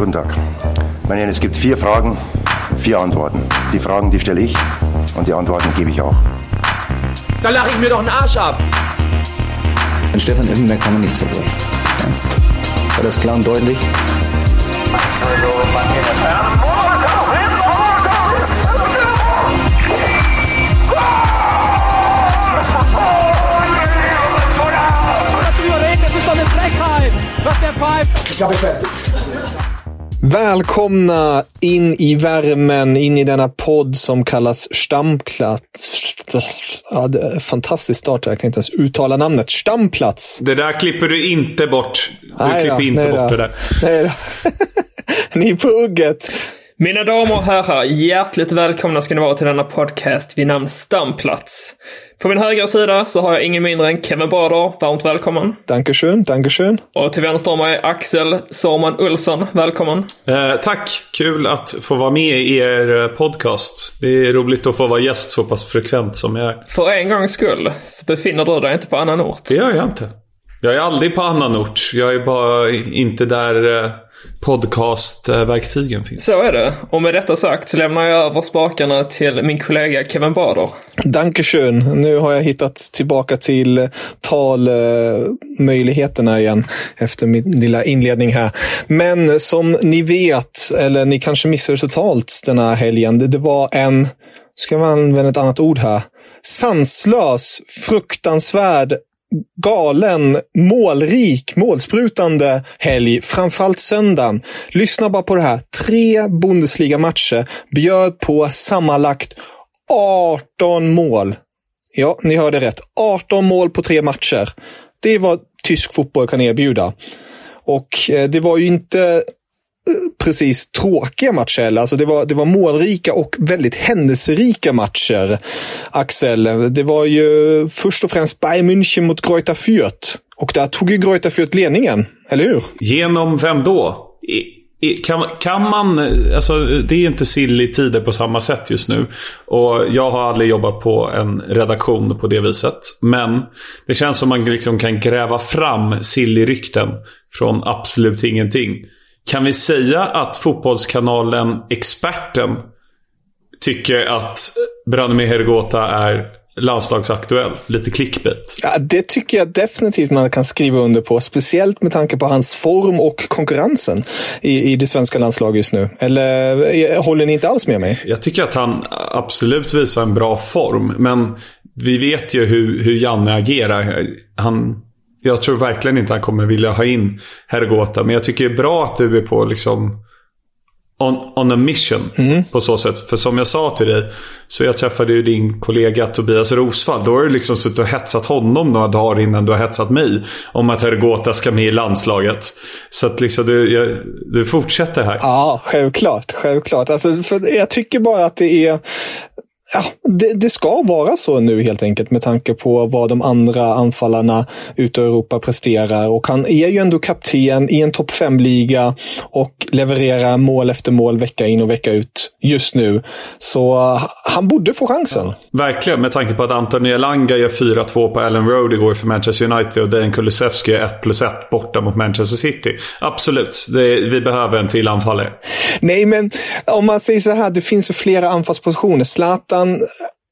Guten Tag. Meine Herren, es gibt vier Fragen, vier Antworten. Die Fragen, die stelle ich und die Antworten gebe ich auch. Da lache ich mir doch einen Arsch ab. An Stefan Effenberg kann man nicht zerbrechen. Ja. War das klar und deutlich? Das ist doch eine Frechheit, was der pfeift. Ich habe fertig. Välkomna in i värmen, in i denna podd som kallas Stamplats. Ja, fantastisk start, jag kan inte ens uttala namnet. Stamplats! Det där klipper du inte bort. Du Nej klipper då, inte nej bort då. det där. Nej. Ni är på hugget. Mina damer och herrar, hjärtligt välkomna ska ni vara till denna podcast vid namn Stamplats. På min högra sida så har jag ingen mindre än Kevin Bader, varmt välkommen. Dankeschön, dankeschön. Och till vänster om mig Axel Sorman Olsson, välkommen. Eh, tack! Kul att få vara med i er eh, podcast. Det är roligt att få vara gäst så pass frekvent som jag är. För en gångs skull så befinner du dig inte på annan ort. Det gör jag inte. Jag är aldrig på annan ort. Jag är bara inte där eh, podcastverktygen finns. Så är det. Och med detta sagt så lämnar jag över spakarna till min kollega Kevin Bader. Dankeschön. Nu har jag hittat tillbaka till talmöjligheterna igen efter min lilla inledning här. Men som ni vet, eller ni kanske missade totalt den här helgen, det, det var en, ska man använda ett annat ord här, sanslös, fruktansvärd galen, målrik, målsprutande helg. Framförallt söndagen. Lyssna bara på det här. Tre Bundesliga-matcher bjöd på sammanlagt 18 mål. Ja, ni hörde rätt. 18 mål på tre matcher. Det är vad tysk fotboll kan erbjuda. Och eh, det var ju inte precis tråkiga matcher heller. Alltså det, var, det var målrika och väldigt händelserika matcher. Axel, det var ju först och främst Bayern München mot Greuther Fürth. Och där tog ju Greuther Fürth ledningen, eller hur? Genom vem då? I, kan, kan man... Alltså, det är inte silly tider på samma sätt just nu. Och jag har aldrig jobbat på en redaktion på det viset. Men det känns som man liksom kan gräva fram silly-rykten från absolut ingenting. Kan vi säga att Fotbollskanalen Experten tycker att Branimir Hergota är landslagsaktuell? Lite clickbait. Ja, det tycker jag definitivt man kan skriva under på. Speciellt med tanke på hans form och konkurrensen i, i det svenska landslaget just nu. Eller eh, håller ni inte alls med mig? Jag tycker att han absolut visar en bra form. Men vi vet ju hur, hur Janne agerar. Han, jag tror verkligen inte han kommer vilja ha in Hergota. Men jag tycker det är bra att du är på liksom on, on a mission på så sätt. För som jag sa till dig, så jag träffade ju din kollega Tobias Rosvall. Då har du liksom suttit och hetsat honom några dagar innan du har hetsat mig. Om att Hergota ska med i landslaget. Så att liksom du, jag, du fortsätter här. Ja, självklart. Självklart. Alltså, för jag tycker bara att det är... Ja, det, det ska vara så nu helt enkelt med tanke på vad de andra anfallarna ute i Europa presterar. Och han är ju ändå kapten i en topp 5-liga och levererar mål efter mål vecka in och vecka ut just nu. Så uh, han borde få chansen. Verkligen, med tanke på att Anthony Elanga gör 4-2 på Ellen Road igår för Manchester United och Dejan Kulusevski är 1 plus 1 borta mot Manchester City. Absolut, det, vi behöver en till anfallare. Nej, men om man säger så här, det finns ju flera anfallspositioner. Zlatan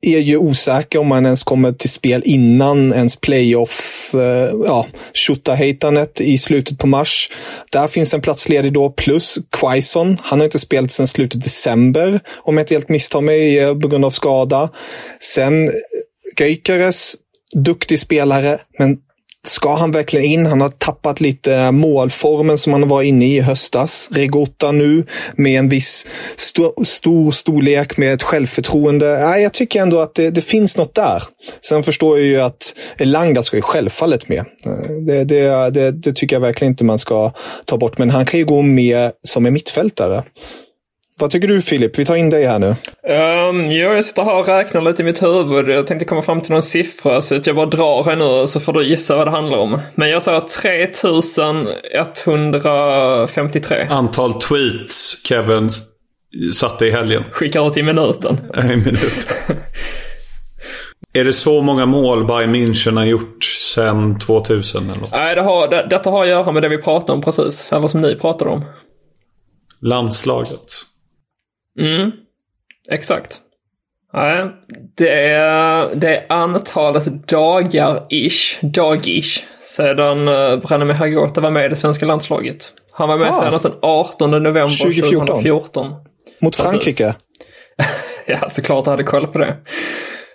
är ju osäker om han ens kommer till spel innan ens playoff, eh, ja, Tjotahejtanet i slutet på mars. Där finns en plats ledig då, plus Quaison. Han har inte spelat sedan slutet av december, om jag inte helt misstar mig, eh, på grund av skada. Sen eh, Gyökeres, duktig spelare, men Ska han verkligen in? Han har tappat lite målformen som han var inne i i höstas. Regotta nu med en viss st stor storlek med ett självförtroende. Nej, jag tycker ändå att det, det, finns något där. Sen förstår jag ju att Elanga ska ju självfallet med. Det, det, det, det tycker jag verkligen inte man ska ta bort. Men han kan ju gå med som en mittfältare. Vad tycker du Filip? Vi tar in dig här nu. Um, jo, jag sitter här och räknar lite i mitt huvud. Jag tänkte komma fram till någon siffra så att jag bara drar här nu så får du gissa vad det handlar om. Men jag sa 3153. Antal tweets Kevin satte i helgen. Skickar ut i minuten. I minuten. Är det så många mål Bayern München har gjort sedan 2000? Eller något? Nej, det har, det, detta har att göra med det vi pratade om precis. Eller som ni pratade om. Landslaget. Mm, exakt. Nej, det är, det är antalet dagar-ish, dag-ish, sedan uh, Branimir Hagota var med i det svenska landslaget. Han var med ah, senast den 18 november 2014. 2014. Mot Frankrike? ja, såklart jag hade koll på det.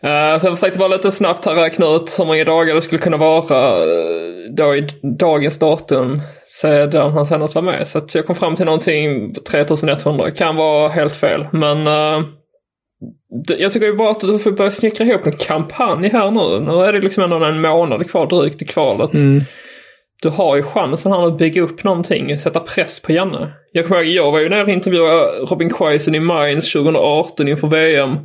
Uh, så jag försökte bara lite snabbt här räkna ut hur många dagar det skulle kunna vara uh, då i dagens datum sedan han senast var med. Så jag kom fram till någonting 3100. Kan vara helt fel men uh, jag tycker ju bara att du får börja snickra ihop en kampanj här nu. Nu är det liksom ändå en månad kvar drygt i kvalet. Mm. Du har ju chansen här att bygga upp någonting, sätta press på Janne. Jag kommer ihåg, jag var ju nere och intervjuade Robin Quaison i Mainz 2018 inför VM.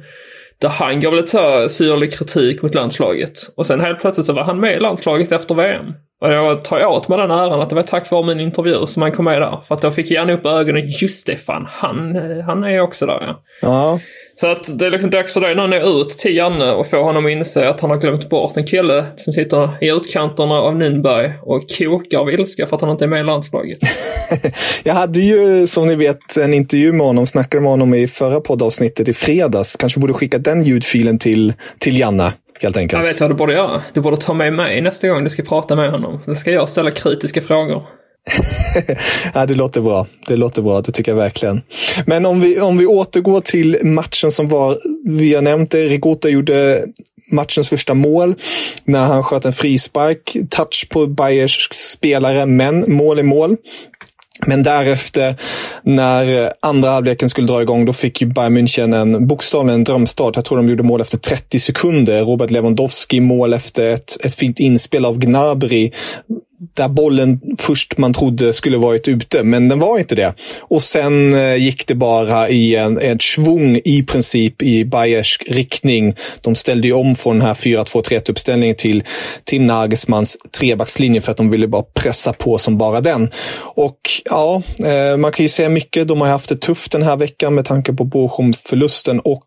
Där han gav lite syrlig kritik mot landslaget. Och sen helt plötsligt så var han med i landslaget efter VM. Och jag tar åt mig den äran att det var tack vare min intervju som han kom med där. För att då fick Janne upp ögonen. Just det, fan, han, eh, han är också där ja. ja. Så att det är liksom dags för dig när nå ut till Janne och få honom att inse att han har glömt bort en kille som sitter i utkanterna av Nynberg och kokar av ilska för att han inte är med i landslaget. jag hade ju, som ni vet, en intervju med honom, snackade med honom i förra poddavsnittet i fredags. Kanske borde skicka den ljudfilen till, till Janne. Helt enkelt. Jag vet vad du borde göra. Du borde ta med mig nästa gång du ska prata med honom. Då ska jag ställa kritiska frågor. ja, det låter bra. Det låter bra, det tycker jag verkligen. Men om vi, om vi återgår till matchen som var, vi har nämnt det, Rigota gjorde matchens första mål när han sköt en frispark. Touch på Bayers spelare, men mål är mål. Men därefter, när andra halvleken skulle dra igång, då fick ju Bayern München en bokstavligen en drömstart. Jag tror de gjorde mål efter 30 sekunder. Robert Lewandowski mål efter ett, ett fint inspel av Gnabry där bollen först man trodde skulle varit ute, men den var inte det. Och sen eh, gick det bara i en, en svung i princip i Bayersk riktning. De ställde ju om från den här 4-2-3 uppställningen till, till Nagelsmans trebackslinje för att de ville bara pressa på som bara den. Och ja, eh, man kan ju säga mycket. De har haft det tufft den här veckan med tanke på Bochum-förlusten och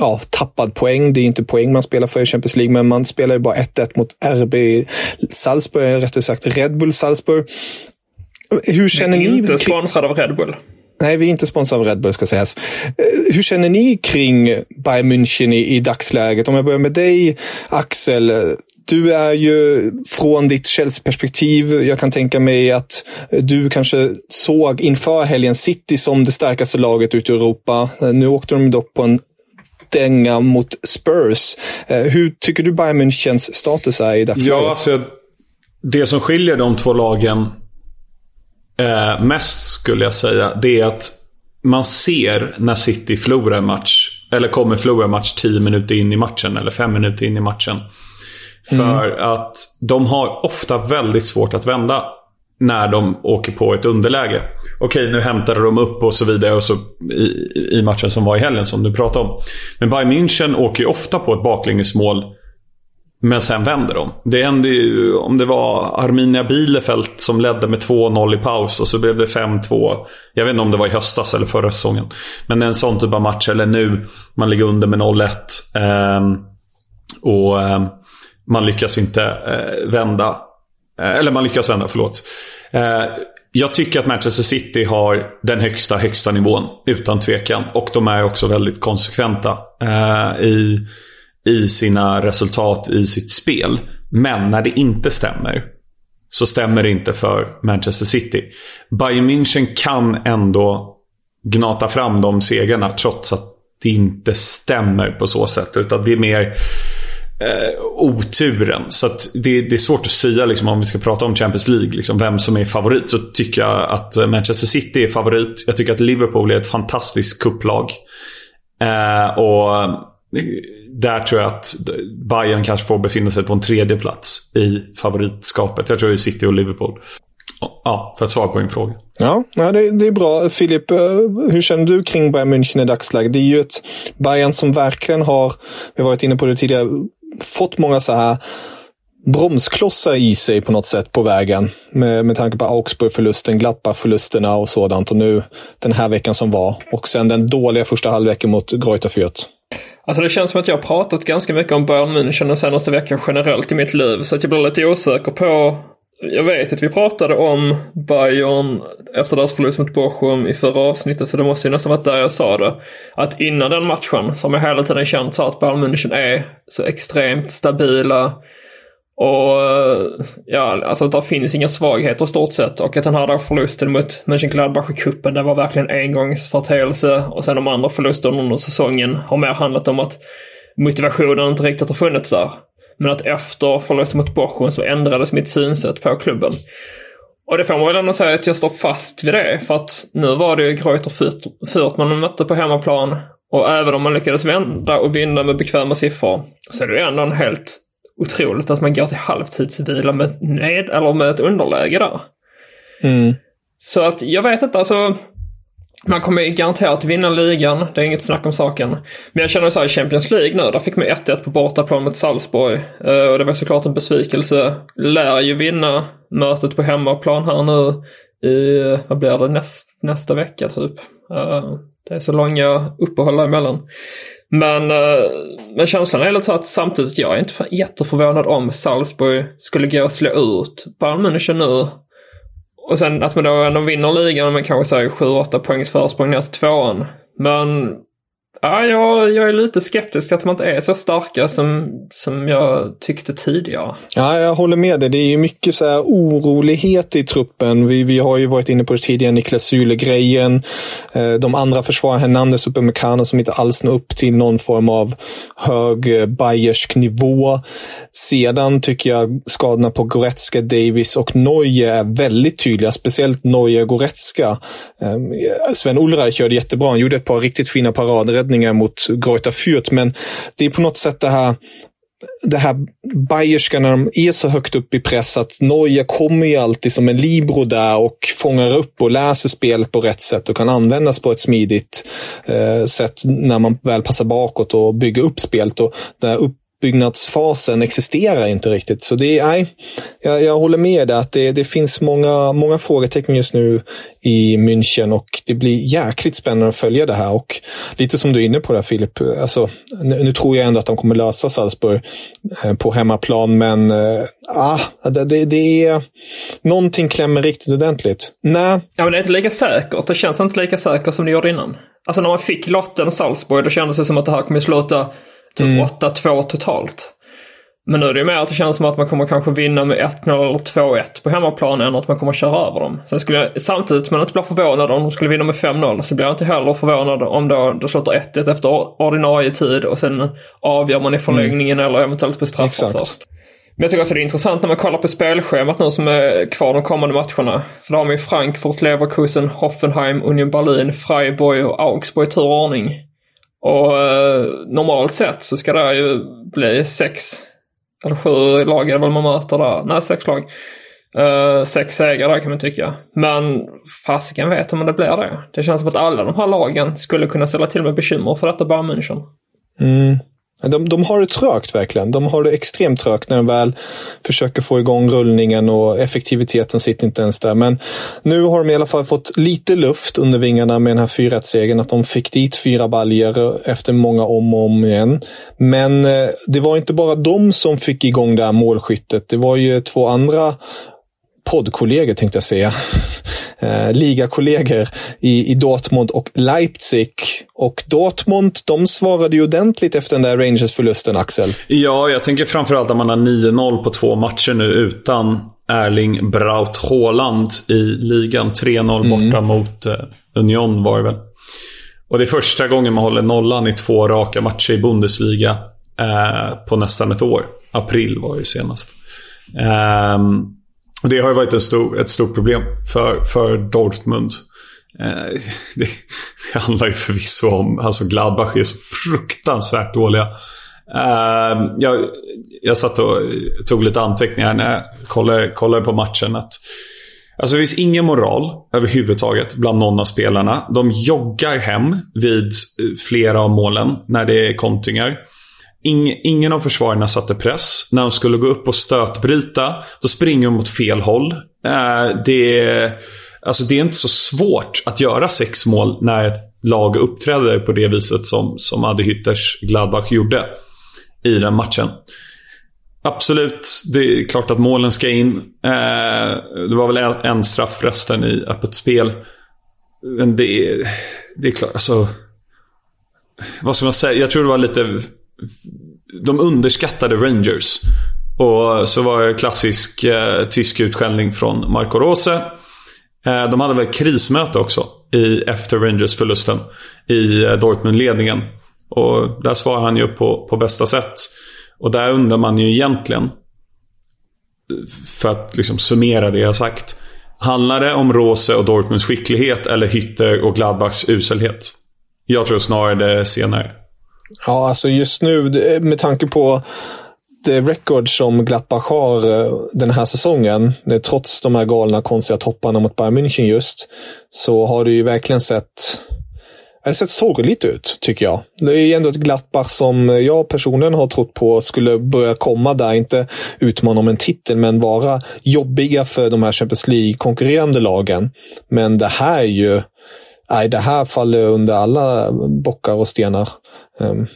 ja, tappad poäng. Det är inte poäng man spelar för i Champions League, men man spelar ju bara 1-1 mot RB Salzburg, rättare sagt Red Bull Salzburg. Hur känner ni? Inte sponsrad av Red Bull. Nej, vi är inte sponsrade av Red Bull ska sägas. Eh, hur känner ni kring Bayern München i, i dagsläget? Om jag börjar med dig, Axel. Du är ju från ditt Chelsea-perspektiv. Jag kan tänka mig att du kanske såg inför helgen City som det starkaste laget ute i Europa. Nu åkte de dock på en dänga mot Spurs. Eh, hur tycker du Bayern Münchens status är i dagsläget? Ja, alltså, det som skiljer de två lagen eh, mest skulle jag säga, det är att man ser när City förlorar en match. Eller kommer förlora en match 10 minuter in i matchen eller 5 minuter in i matchen. För mm. att de har ofta väldigt svårt att vända när de åker på ett underläge. Okej, nu hämtade de upp och så vidare och så i, i matchen som var i helgen som du pratade om. Men Bayern München åker ju ofta på ett baklängesmål men sen vänder de. Det hände ju om det var Arminia Bielefeld som ledde med 2-0 i paus och så blev det 5-2. Jag vet inte om det var i höstas eller förra säsongen. Men en sån typ av match, eller nu, man ligger under med 0-1. Eh, och eh, man lyckas inte eh, vända Eh, eller man lyckas vända, förlåt. Eh, jag tycker att Manchester City har den högsta, högsta nivån. Utan tvekan. Och de är också väldigt konsekventa eh, i, i sina resultat, i sitt spel. Men när det inte stämmer så stämmer det inte för Manchester City. Bayern München kan ändå gnata fram de segrarna trots att det inte stämmer på så sätt. Utan det är mer eh, oturen. Så det, det, är svårt att säga liksom, om vi ska prata om Champions League, liksom, vem som är favorit. Så tycker jag att eh, Manchester City är favorit. Jag tycker att Liverpool är ett fantastiskt kupplag. Eh, och eh, där tror jag att Bayern kanske får befinna sig på en tredje plats i favoritskapet. Jag tror det är City och Liverpool. Ja, för att svara på din fråga. Ja, det, det, är bra. Filip, eh, hur känner du kring Bayern München i dagsläget? Det är ju ett Bayern som verkligen har, vi har varit inne på det tidigare, fått många så här bromsklossar i sig på något sätt på vägen. Med, med tanke på Augsburg-förlusten, Gladbach-förlusterna och sådant. Och nu den här veckan som var. Och sen den dåliga första halvleken mot Greuther Fürth. Alltså det känns som att jag har pratat ganska mycket om Bayern München den senaste veckan generellt i mitt liv. Så att jag blir lite osäker på jag vet att vi pratade om Bayern efter deras förlust mot Bochum i förra avsnittet, så det måste ju nästan varit där jag sa det. Att innan den matchen, som jag hela tiden känt så att Bayern München är så extremt stabila och ja, alltså att det finns inga svagheter i stort sett. Och att den här förlusten mot Mönchengladbach i cupen, det var verkligen en engångsföreteelse. Och sen de andra förlusterna under säsongen har mer handlat om att motivationen inte riktigt har funnits där. Men att efter förlusten mot Bochum så ändrades mitt synsätt på klubben. Och det får man väl ändå säga att jag står fast vid det. För att nu var det ju Greuter Fürth man mötte på hemmaplan. Och även om man lyckades vända och vinna med bekväma siffror så är det ju ändå en helt otroligt att man går till halvtidsvila med, ned, eller med ett underläge där. Mm. Så att jag vet inte, alltså man kommer garanterat vinna ligan, det är inget snack om saken. Men jag känner så här i Champions League nu, där fick man 1-1 på bortaplan mot Salzburg. Eh, och det var såklart en besvikelse. Lär ju vinna mötet på hemmaplan här nu i, vad blir det, näst, nästa vecka typ. Eh, det är så långa uppehåll emellan. Men, eh, men känslan är lite att samtidigt, jag är inte jätteförvånad om Salzburg skulle gå och slå ut Bayern München nu och sen att man då ändå vinner ligan med kanske 7-8 poängs försprång ner till tvåan. Men Ja, jag, jag är lite skeptisk att man inte är så starka som, som jag tyckte tidigare. Ja, jag håller med dig. Det är ju mycket så här orolighet i truppen. Vi, vi har ju varit inne på det tidigare, Niklas Sule-grejen. Eh, de andra försvararna, Hernandez och Mekano, som inte alls når upp till någon form av hög eh, bayersk nivå. Sedan tycker jag skadorna på Goretzka, Davis och Neuer är väldigt tydliga. Speciellt Neuer Goretzka. Eh, Sven Ulreich gör det jättebra. Han gjorde ett par riktigt fina parader räddningar mot Greuther Fürth, men det är på något sätt det här det här bayerska när de är så högt upp i press att Neuer kommer ju alltid som en libero där och fångar upp och läser spelet på rätt sätt och kan användas på ett smidigt eh, sätt när man väl passar bakåt och bygger upp spelet. Och den här upp uppbyggnadsfasen existerar inte riktigt. Så det är, nej, jag, jag håller med dig att det, det finns många, många frågetecken just nu i München och det blir jäkligt spännande att följa det här. Och lite som du är inne på där Filip, alltså, nu, nu tror jag ändå att de kommer lösa Salzburg eh, på hemmaplan, men eh, ah, det, det, det är någonting klämmer riktigt ordentligt. Nej. Ja, men det är inte lika säkert. Det känns inte lika säkert som det gjorde innan. Alltså när man fick lotten Salzburg, då kändes det som att det här kommer sluta Typ mm. 8-2 totalt. Men nu är det ju mer att det känns som att man kommer kanske vinna med 1-0 eller 2-1 på hemmaplan än att man kommer köra över dem. Sen skulle jag, samtidigt som man inte blir förvånad om de skulle vinna med 5-0 så blir jag inte heller förvånad om då det slutar 1-1 efter ordinarie tid och sen avgör man i förlängningen mm. eller eventuellt på straffar först. Men jag tycker också det är intressant när man kollar på spelschemat nu som är kvar de kommande matcherna. För då har man ju Frankfurt, Leverkusen, Hoffenheim, Union Berlin, Freiburg och Augsburg i tur och ordning. Och eh, normalt sett så ska det ju bli sex eller sju lag är det väl man möter där. Nej, sex lag. Uh, sex segrar där kan man tycka. Men fasiken vet om det blir det. Det känns som att alla de här lagen skulle kunna ställa till med bekymmer för detta bara München. Mm. De, de har det trögt verkligen. De har det extremt trögt när de väl försöker få igång rullningen och effektiviteten sitter inte ens där. Men nu har de i alla fall fått lite luft under vingarna med den här 4-1-segern. Att de fick dit fyra baljer efter många om och om igen. Men eh, det var inte bara de som fick igång det här målskyttet. Det var ju två andra poddkollegor tänkte jag säga. Eh, ligakollegor i, i Dortmund och Leipzig. Och Dortmund, de svarade ju ordentligt efter den där Rangers-förlusten, Axel. Ja, jag tänker framförallt att man har 9-0 på två matcher nu utan Erling Braut Haaland i ligan. 3-0 mm. borta mot eh, Union var det väl. Och det är första gången man håller nollan i två raka matcher i Bundesliga. eh, på nästan ett år. April var det senast. Eh, och det har ju varit ett, stor, ett stort problem för, för Dortmund. Eh, det, det handlar ju förvisso om, alltså Gladbach är så fruktansvärt dåliga. Eh, jag, jag satt och tog lite anteckningar när jag kollade, kollade på matchen. Att, alltså det finns ingen moral överhuvudtaget bland någon av spelarna. De joggar hem vid eh, flera av målen när det är kontingar. Ingen av försvararna satte press. När de skulle gå upp och stötbryta, då springer de åt fel håll. Uh, det, alltså det är inte så svårt att göra sex mål när ett lag uppträder på det viset som, som Adi Hütters Gladbach gjorde i den matchen. Absolut, det är klart att målen ska in. Eh, det var väl en straff resten i öppet spel. Men det är, det är klart, alltså... Vad ska man säga? Jag tror det var lite... De underskattade Rangers. Och så var det klassisk eh, tysk utskällning från Marco Rose. Eh, de hade väl krismöte också i, efter Rangers-förlusten i eh, Dortmund-ledningen. Och där svarar han ju på, på bästa sätt. Och där undrar man ju egentligen, för att liksom summera det jag sagt. Handlar det om Rose och Dortmunds skicklighet eller Hytter och Gladbachs uselhet? Jag tror snarare det senare. Ja, alltså just nu med tanke på det record som Gladbach har eh, den här säsongen, trots de här galna konstiga topparna mot Bayern München just, så har det ju verkligen sett det sett sorgligt ut, tycker jag. Det är ändå ett Gladbach som jag personligen har trott på skulle börja komma där. Inte utmana om en titel, men vara jobbiga för de här Champions League-konkurrerande lagen. Men det här är ju... Nej, det här faller under alla bockar och stenar. Um,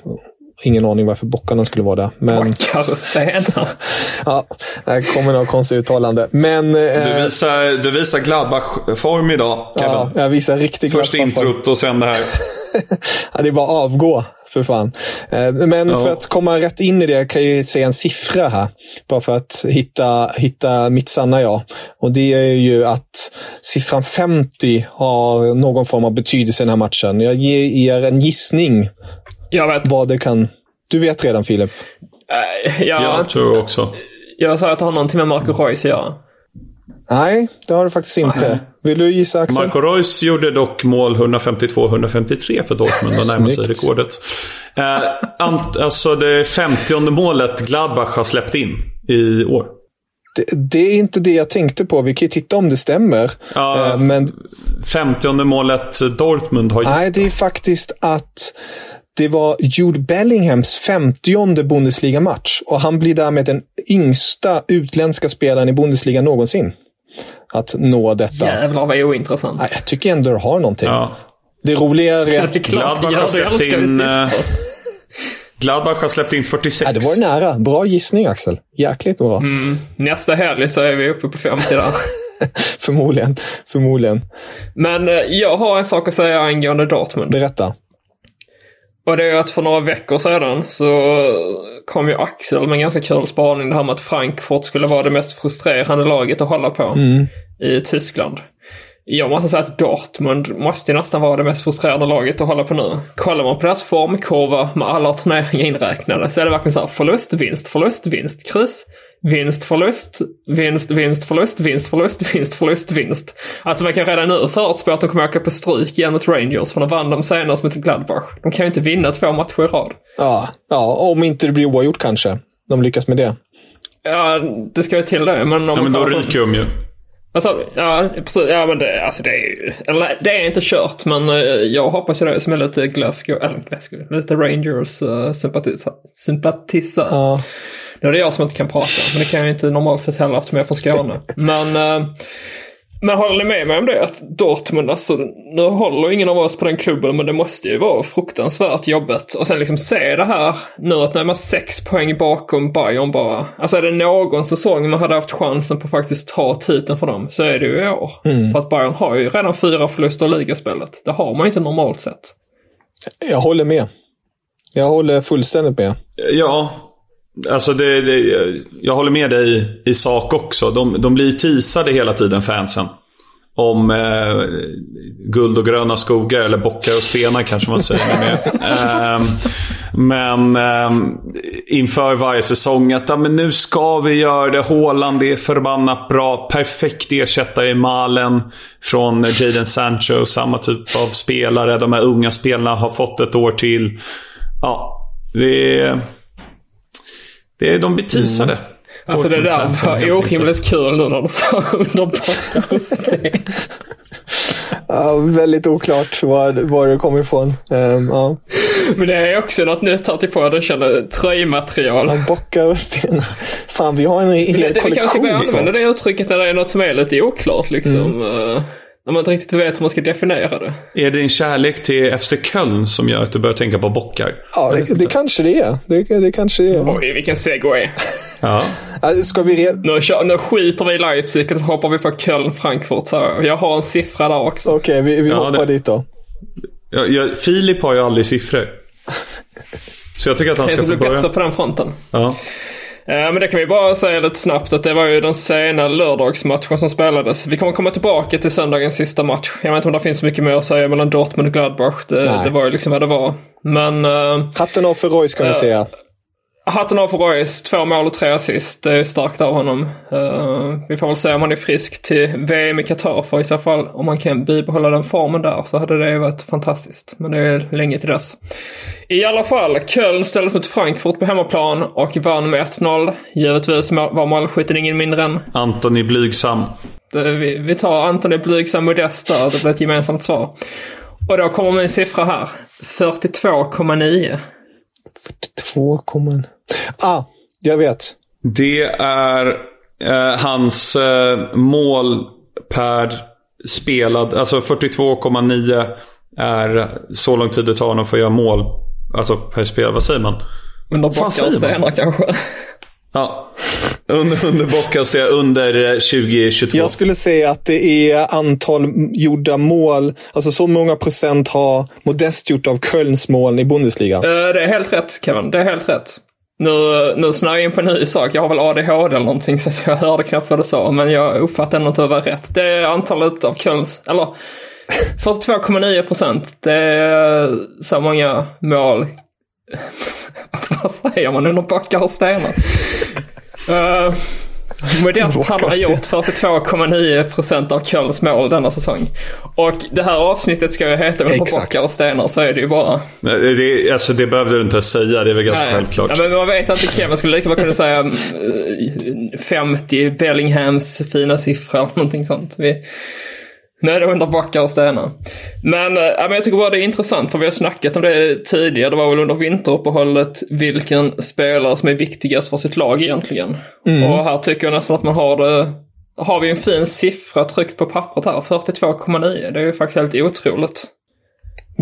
ingen aning varför bockarna skulle vara där. Men... Bockar och stenar. ja, det kommer några konstiga uttalande. Men, du, eh, visar, du visar Gladbach-form idag, Kevin. Ja, jag visar riktigt Först introt och sen det här. ja, det är bara avgå, för fan. Eh, men ja. för att komma rätt in i det kan jag säga en siffra här. Bara för att hitta, hitta mitt sanna jag. Och det är ju att siffran 50 har någon form av betydelse i den här matchen. Jag ger er en gissning jag vet. Vad det kan... Du vet redan, Filip. Uh, ja, jag tror också. Jag sa att det har någonting med Marco Reus att göra. Nej, det har det faktiskt inte. Uh Vill du gissa, Axel? Marco Reus gjorde dock mål 152-153 för Dortmund och närmade sig rekordet. Uh, ant, alltså det 50 målet Gladbach har släppt in i år. Det, det, är inte det jag tänkte på. Vi kan ju titta om det stämmer. Ja, men... 50 målet Dortmund har gjort. Nej, det är faktiskt att det var Jude Bellinghams 50 Bundesliga-match och han blir därmed den yngsta utländska spelaren i Bundesliga någonsin. Att nå detta. Jävlar vad ointressant. Nej, jag tycker ändå det har någonting. Ja. Det roliga är att... Gladbach har släppt in... Eh, Gladbach har släppt in 46. Ja, det var nära. Bra gissning Axel. Jäkligt bra. Mm. Nästa helg så är vi uppe på 50 där. förmodligen. Förmodligen. Men eh, jag har en sak att säga angående Dortmund. Berätta. Och det är att för några veckor sedan så kom ju Axel med en ganska kul spaning. Det här med att Frankfurt skulle vara det mest frustrerande laget att hålla på mm. i Tyskland. Jag måste säga att Dortmund måste nästan vara det mest frustrerande laget att hålla på nu. Kollar man på deras formkurva med alla turneringar inräknade så är det verkligen så här förlust, vinst, förlust, vinst, kryss, vinst, förlust, vinst, vinst, förlust, vinst, förlust, vinst, förlust, vinst. Alltså man kan redan nu förutspå att de kommer åka på stryk igen mot Rangers för de vann de senast mot Gladbach. De kan ju inte vinna två matcher i rad. Ja, ja om inte det blir oavgjort kanske. De lyckas med det. Ja, det ska ju till det. Men, om ja, men då ryker de ju. Alltså, ja, precis. Ja, men det, alltså det är ju... Eller det är inte kört, men eh, jag hoppas ju det som är lite Glasgow, eller Glasgow, lite Rangers uh, sympatisör. Ja. Nu är det jag som inte kan prata, men det kan jag inte normalt sett heller eftersom jag är från Skåne. Men, uh, men håller ni med mig om det? Att Dortmund, alltså, nu håller ingen av oss på den klubben, men det måste ju vara fruktansvärt jobbigt. Och sen liksom se det här nu att nu är man sex poäng bakom Bayern bara. Alltså är det någon säsong man hade haft chansen på att faktiskt ta titeln för dem så är det ju i år. Mm. För att Bayern har ju redan fyra förluster i ligaspelet. Det har man ju inte normalt sett. Jag håller med. Jag håller fullständigt med. Ja, Alltså det, det, jag håller med dig i, i sak också. De, de blir teasade hela tiden, fansen. Om eh, guld och gröna skogar, eller bockar och stenar kanske man säger. Med. Eh, Men eh, inför varje säsong att ja, men nu ska vi göra det. Haaland är förbannat bra. Perfekt ersättare i Malen från Jadon Sancho. Samma typ av spelare. De här unga spelarna har fått ett år till. Ja, det är... Det är de blir teasade. Mm. Alltså det där var orimligt kul nu när de sa under ja, väldigt oklart var, var det kom ifrån. Um, ja. Men det är också något nytt här till på det känner tröjmaterial. Ja, bockar och stenar. Fan, vi har en hel kollektion Vi kanske ska börja använda det uttrycket när det är något som är lite oklart liksom. Mm. När man inte riktigt vet hur man ska definiera det. Är det din kärlek till FC Köln som gör att du börjar tänka på bockar? Ja, det, det kanske det är. Det, det kanske det är. Oj, vilken segway. ja. Ska vi re- nu, nu skiter vi i Leipzig och hoppar vi på Köln-Frankfurt. Jag har en siffra där också. Okej, okay, vi, vi ja, hoppar det... dit då. Ja, ja, Filip har ju aldrig siffror. Så jag tycker att han ska få börja. Jag på den fronten. Ja. Eh, men det kan vi bara säga lite snabbt att det var ju den sena lördagsmatchen som spelades. Vi kommer komma tillbaka till söndagens sista match. Jag vet inte om det finns så mycket mer att säga mellan Dortmund och Gladbach. Det, det var ju liksom vad det var. Men... Uh, Hatten av för Roy ska vi uh, säga. Hatten av för Royce, två mål och tre assist. Det är starkt av honom. Uh, vi får väl se om han är frisk till VM i Qatar för i så fall om man kan bibehålla den formen där så hade det varit fantastiskt. Men det är länge till dess. I alla fall, Köln ställdes mot Frankfurt på hemmaplan och vann med 1-0. Givetvis var målskytten ingen mindre än... Antoni Blygsam. Vi, vi tar Antoni Blygsam Modest där. Det blir ett gemensamt svar. Och då kommer min siffra här. 42,9. 42, ah, jag vet. Det är eh, hans eh, mål per spelad, alltså 42,9 är så lång tid det tar honom för att göra mål. Alltså per spel, vad säger man? Under bockar och stenar kanske. Ja, under, under bockar och under 2022. Jag skulle säga att det är antal gjorda mål. Alltså så många procent har Modest gjort av Kölns mål i Bundesliga. Uh, det är helt rätt Kevin, det är helt rätt. Nu, nu snöar jag in på en ny sak. Jag har väl ADHD eller någonting så jag hörde knappt vad du sa. Men jag uppfattar ändå att det var rätt. Det är antalet av Kölns, eller 42,9 procent. Det är så många mål. Vad säger man under backar och stenar? uh, Modest han har gjort 42,9 procent av Kölns mål denna säsong. Och det här avsnittet ska ju heta Under bockar och stenar så är det ju bara. Nej, det, alltså, det behöver du inte säga, det är väl ganska Nej. självklart. Ja, men man vet inte Kevin skulle lika bra kunna säga 50 eh, Bellinghams fina siffror eller någonting sånt. Vi, Nej, det är under backar och stenar. Men, äh, men jag tycker bara det är intressant för vi har snackat om det tidigare. Det var väl under vinteruppehållet vilken spelare som är viktigast för sitt lag egentligen. Mm. Och här tycker jag nästan att man har det har vi en fin siffra tryckt på pappret här, 42,9. Det är ju faktiskt helt otroligt.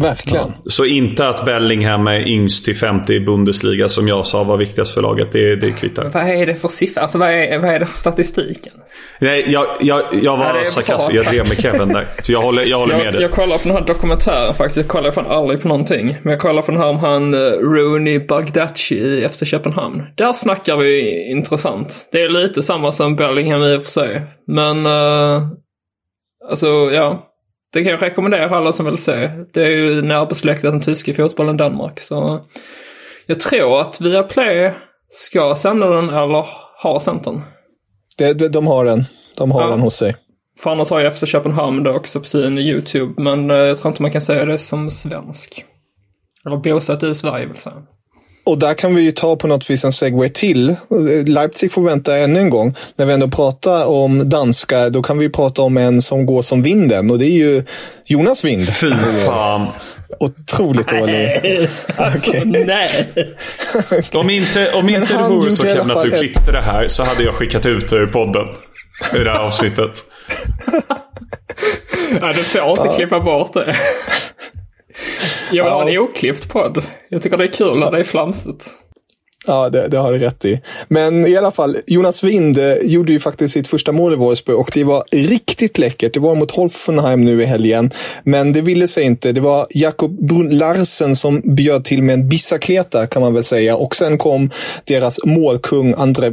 Verkligen. Ja. Så inte att Bellingham är yngst till 50 i Bundesliga som jag sa var viktigast för laget. Det, det kvittar. Vad är det för siffra? Alltså vad är, vad är det för statistiken? Nej, jag, jag, jag var ja, sarkastisk. Jag drev med Kevin där. Så jag håller, jag håller jag, med dig. Jag kollar på den här dokumentären faktiskt. Jag kollar fan aldrig på någonting. Men jag kollar på den här om han uh, Rooney Bagdaci efter Köpenhamn. Där snackar vi intressant. Det är lite samma som Bellingham i och för sig. Men uh, alltså ja. Det kan jag rekommendera alla som vill se. Det är ju närbesläktat den tyska fotbollen Danmark. Så jag tror att Viaplay ska sända den eller har sänt den. Det, det, de har den. De har ja. den hos sig. För annars har jag efter Köpenhamn det också på sin YouTube. Men eh, jag tror inte man kan säga det som svensk. Eller bosatt i Sverige vill säga. Och där kan vi ju ta på något vis en segway till. Leipzig får vänta ännu en gång. När vi ändå pratar om danska, då kan vi prata om en som går som vinden. Och det är ju Jonas Vind. Fy fan. Otroligt dålig. Alltså, okay. nej. Om inte, om inte det vore så Kevin att du klippte det här så hade jag skickat ut det ur podden. I det här avsnittet. Nej, du får inte ja. klippa bort det. Jag vill ha en oklippt podd. Jag tycker det är kul när det är flamsigt. Ja, det, det, har du rätt i. Men i alla fall, Jonas Wind eh, gjorde ju faktiskt sitt första mål i Wolfsburg och det var riktigt läckert. Det var mot Hoffenheim nu i helgen. Men det ville sig inte. Det var Jakob Brun Larsen som bjöd till med en bissakleta kan man väl säga. Och sen kom deras målkung André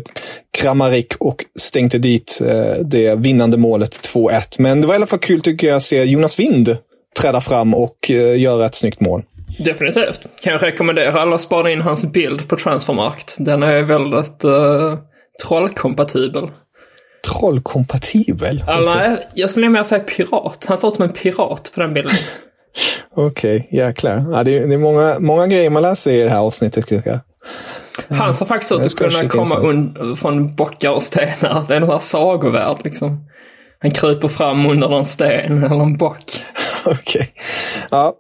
Kramarik och stängde dit eh, det vinnande målet 2-1. Men det var i alla fall kul tycker jag att se Jonas Wind träda fram och uh, göra ett snyggt mål. Definitivt. Kan jag rekommendera alla att spara in hans bild på Transfermarkt. Den är väldigt uh, trollkompatibel. Trollkompatibel? Eller okay. nej, jag skulle mer säga pirat. Han ser ut som en pirat på den bilden. Okej, okay, jäklar. Ja, det, är, det är många, många grejer man läser i det här avsnittet. Jag. Han ser faktiskt ut att kunna komma und- från bockar och stenar. Det är en sagovärld liksom. Han kryper fram under någon sten eller en bock. Okej. Okay. Ja.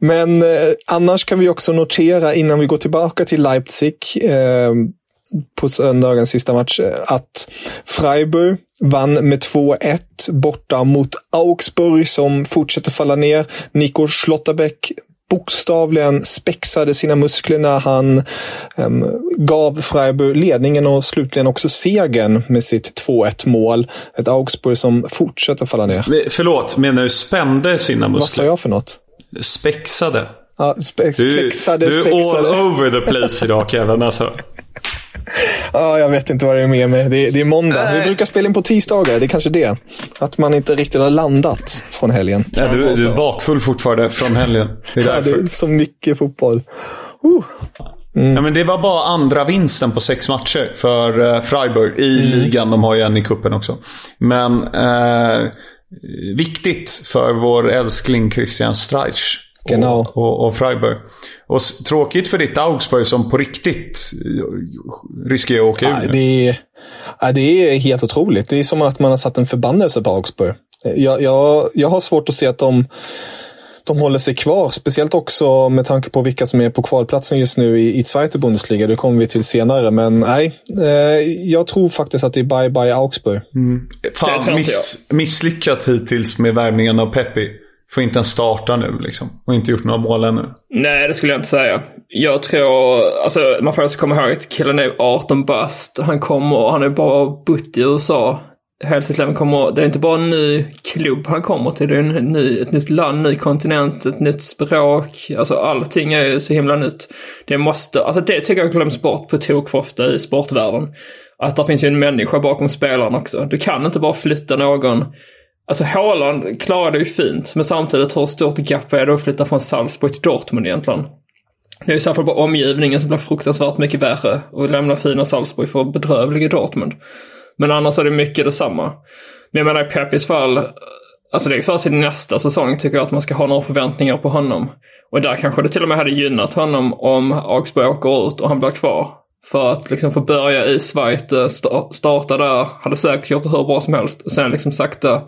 Men eh, annars kan vi också notera innan vi går tillbaka till Leipzig eh, på söndagens sista match eh, att Freiburg vann med 2-1 borta mot Augsburg som fortsätter falla ner. Nico Schlotterbeck bokstavligen spexade sina muskler när han um, gav Freiburg ledningen och slutligen också segern med sitt 2-1 mål. Ett Augsburg som fortsätter falla ner. Förlåt, menar du spände sina muskler? Vad sa jag för något? Spexade. Ja, spex, du, flexade, du är all over the place idag Kevin. Alltså. Ja, jag vet inte vad det är med mig. Det, det är måndag. Nej. Vi brukar spela in på tisdagar. Det är kanske det. Att man inte riktigt har landat från helgen. Ja, du, du är bakfull fortfarande från helgen. Det är därför. Ja, det är så mycket fotboll. Uh. Mm. Ja, men det var bara andra vinsten på sex matcher för uh, Freiburg i mm. ligan. De har ju en i kuppen också. Men uh, viktigt för vår älskling Christian Streich. Genau. Och, och, och Freiburg. Och tråkigt för ditt Augsburg som på riktigt riskerar att åka ja, ur. Det är, ja, det är helt otroligt. Det är som att man har satt en förbannelse på Augsburg. Jag, jag, jag har svårt att se att de, de håller sig kvar. Speciellt också med tanke på vilka som är på kvalplatsen just nu i, i Zweite Bundesliga. Det kommer vi till senare. Men nej, eh, jag tror faktiskt att det är bye bye Augsburg. Mm. Fan, miss, misslyckat hittills med värvningen av Peppi. Får inte ens starta nu liksom. Och inte gjort några mål ännu. Nej, det skulle jag inte säga. Jag tror, alltså man får också komma ihåg att killen är 18 bast. Han kommer, han är bara bott i USA hela sitt liv. Kommer, det är inte bara en ny klubb han kommer till. Det är en ny, ett nytt land, ny kontinent, ett nytt språk. Alltså allting är ju så himla nytt. Det måste, alltså det tycker jag glöms bort på tok för ofta i sportvärlden. Att det finns ju en människa bakom spelaren också. Du kan inte bara flytta någon Alltså Haaland klarade ju fint, men samtidigt hur stort gap är det att flytta från Salzburg till Dortmund egentligen? Det är ju särskilt bara omgivningen som blir fruktansvärt mycket värre och lämna fina Salzburg för bedrövliga Dortmund. Men annars är det mycket detsamma. Men jag menar i Pepis fall, alltså det är först i nästa säsong tycker jag att man ska ha några förväntningar på honom. Och där kanske det till och med hade gynnat honom om Augsburg åker ut och han blir kvar. För att liksom få börja i Schweiz, eh, starta där, hade säkert gjort det hur bra som helst. Och sen liksom sakta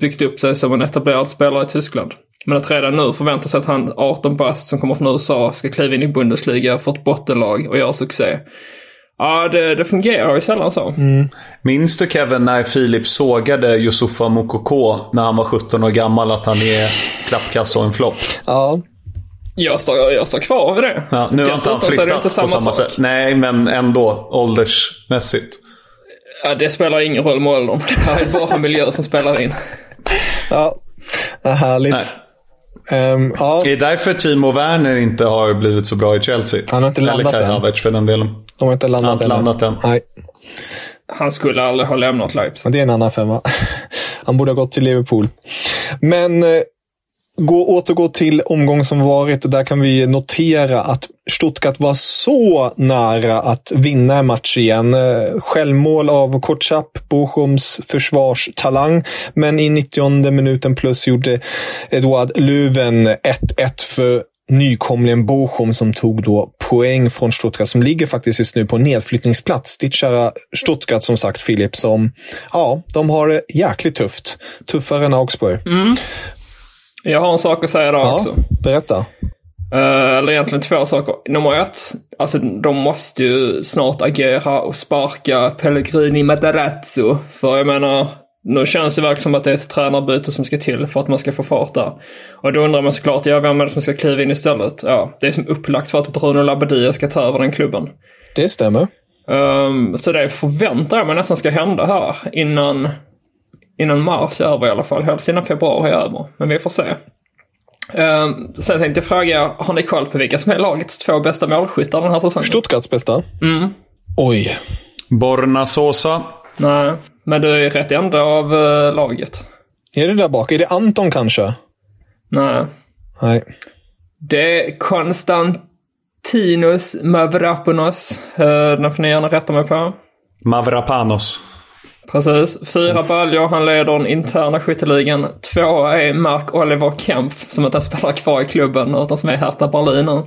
byggt upp sig som en etablerad spelare i Tyskland. Men att redan nu förvänta sig att han 18 bast som kommer från USA ska kliva in i Bundesliga för ett bottenlag och göra succé. Ja, det, det fungerar ju sällan så. Mm. Minns du Kevin när Filip sågade Yusufa Mokoko när han var 17 år gammal att han är klappkass och en flopp? Ja. Jag står, jag står kvar vid det. Ja, nu har inte han flyttat inte samma på samma sak. sätt. Nej, men ändå åldersmässigt. Ja, det spelar ingen roll med åldern. Det här är bara miljö som spelar in. Ja, härligt. Um, ja. Det är därför Timo Werner inte har blivit så bra i Chelsea. Han har inte landat Eller Kai Havertz för den delen. De har inte landat, han har inte landat än. Nej. Han skulle aldrig ha lämnat Leipzig. Det är en annan femma. Han borde ha gått till Liverpool. Men eh, gå, återgå till omgången som varit och där kan vi notera att Stuttgart var så nära att vinna en match igen. Eh, självmål av Kotschap, Bochums försvarstalang. Men i 90 minuten plus gjorde Eduard Löwen 1-1 för nykomlingen Bochum som tog då poäng från Stuttgart som ligger faktiskt just nu på nedflyttningsplats. Ditt kära Stuttgart som sagt, Filip, som ja, de har det jäkligt tufft. Tuffare än Augsburg. Mm. Jag har en sak att säga där ja, också. Berätta. Uh, eller egentligen två saker. Nummer ett, alltså de måste ju snart agera och sparka Pellegrini Matarazzo. För jag menar, nu känns det verkligen som att det är ett tränarbyte som ska till för att man ska få fart där. Och då undrar man såklart, ja vem är det som ska kliva in istället? Ja, det är som upplagt för att Bruno Labbadia ska ta över den klubben. Det stämmer. Um, så det förväntar jag mig nästan ska hända här innan innan mars är över i alla fall. Helst innan februari är över. Men vi får se. Uh, sen tänkte jag fråga, har ni koll på vilka som är lagets två bästa målskyttar den här säsongen? Stuttgarts bästa? Mm. Oj. Borna Sosa. Nej, men du är rätt ända av uh, laget. Är det där bak? Är det Anton kanske? Nej. Nej. Det är Konstantinos Mavropanos. Uh, den får ni gärna rätta mig på. Mavrapanos. Precis. Fyra baljor. Han leder den interna skytteligan. Två är Mark Oliver Kempf som inte spelar kvar i klubben utan som är Hertha Berlin nu.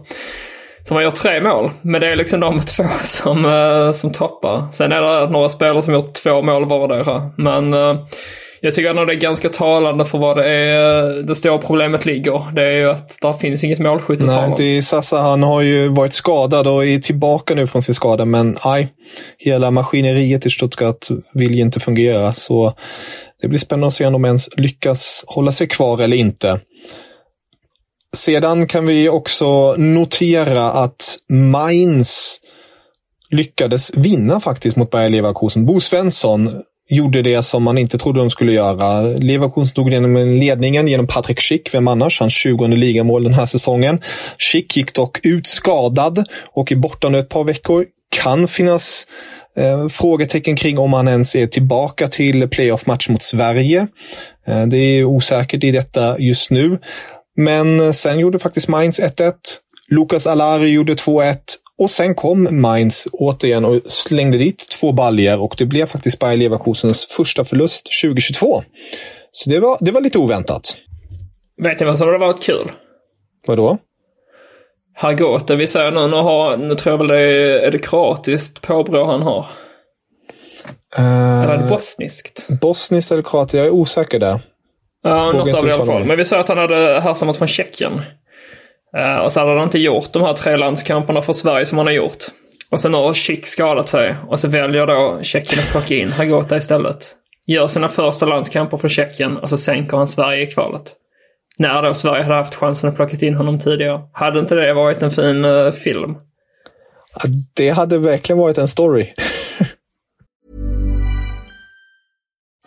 Som har gjort tre mål. Men det är liksom de två som, uh, som toppar. Sen är det några spelare som gjort två mål vardera. Men uh, jag tycker ändå det är ganska talande för vad det är det stora problemet ligger. Det är ju att det finns inget målskytt att Nej, det är Sassa. Han har ju varit skadad och är tillbaka nu från sin skada. Men nej, hela maskineriet i Stuttgart vill ju inte fungera. Så det blir spännande att se om de ens lyckas hålla sig kvar eller inte. Sedan kan vi också notera att Mainz lyckades vinna faktiskt mot Bayer Leverkusen. Bo Svensson gjorde det som man inte trodde de skulle göra. Leverkusen stod genom ledningen genom Patrik Schick, vem annars? Hans 20 ligamål den här säsongen. Schick gick dock ut skadad och är borta nu ett par veckor. Kan finnas eh, frågetecken kring om han ens är tillbaka till playoff-match mot Sverige. Eh, det är osäkert i detta just nu. Men sen gjorde faktiskt Mainz 1-1. Lukas Alari gjorde 2-1 och sen kom Mainz återigen och slängde dit två baljer och det blev faktiskt Bayer Leverkusens första förlust 2022. Så det var, det var lite oväntat. Vet ni vad som hade varit kul? Vadå? Hagote, vi säger nu, nu, har, nu tror jag väl det är, är det kroatiskt påbrå han har. Uh, eller är det bosniskt? Bosniskt eller kroatiskt, jag är osäker där. Ja, något av det i alla fall. Men vi sa att han hade härstammat från Tjeckien. Uh, och så hade han inte gjort de här tre landskamperna för Sverige som han har gjort. Och sen har Schick skadat sig. Och så väljer då Tjeckien att plocka in Hagota istället. Gör sina första landskamper för Tjeckien och så sänker han Sverige i kvalet. När då Sverige hade haft chansen att plocka in honom tidigare. Hade inte det varit en fin uh, film? Det hade verkligen varit en story.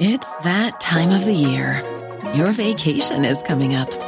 It's that time of the year. Your vacation is coming up.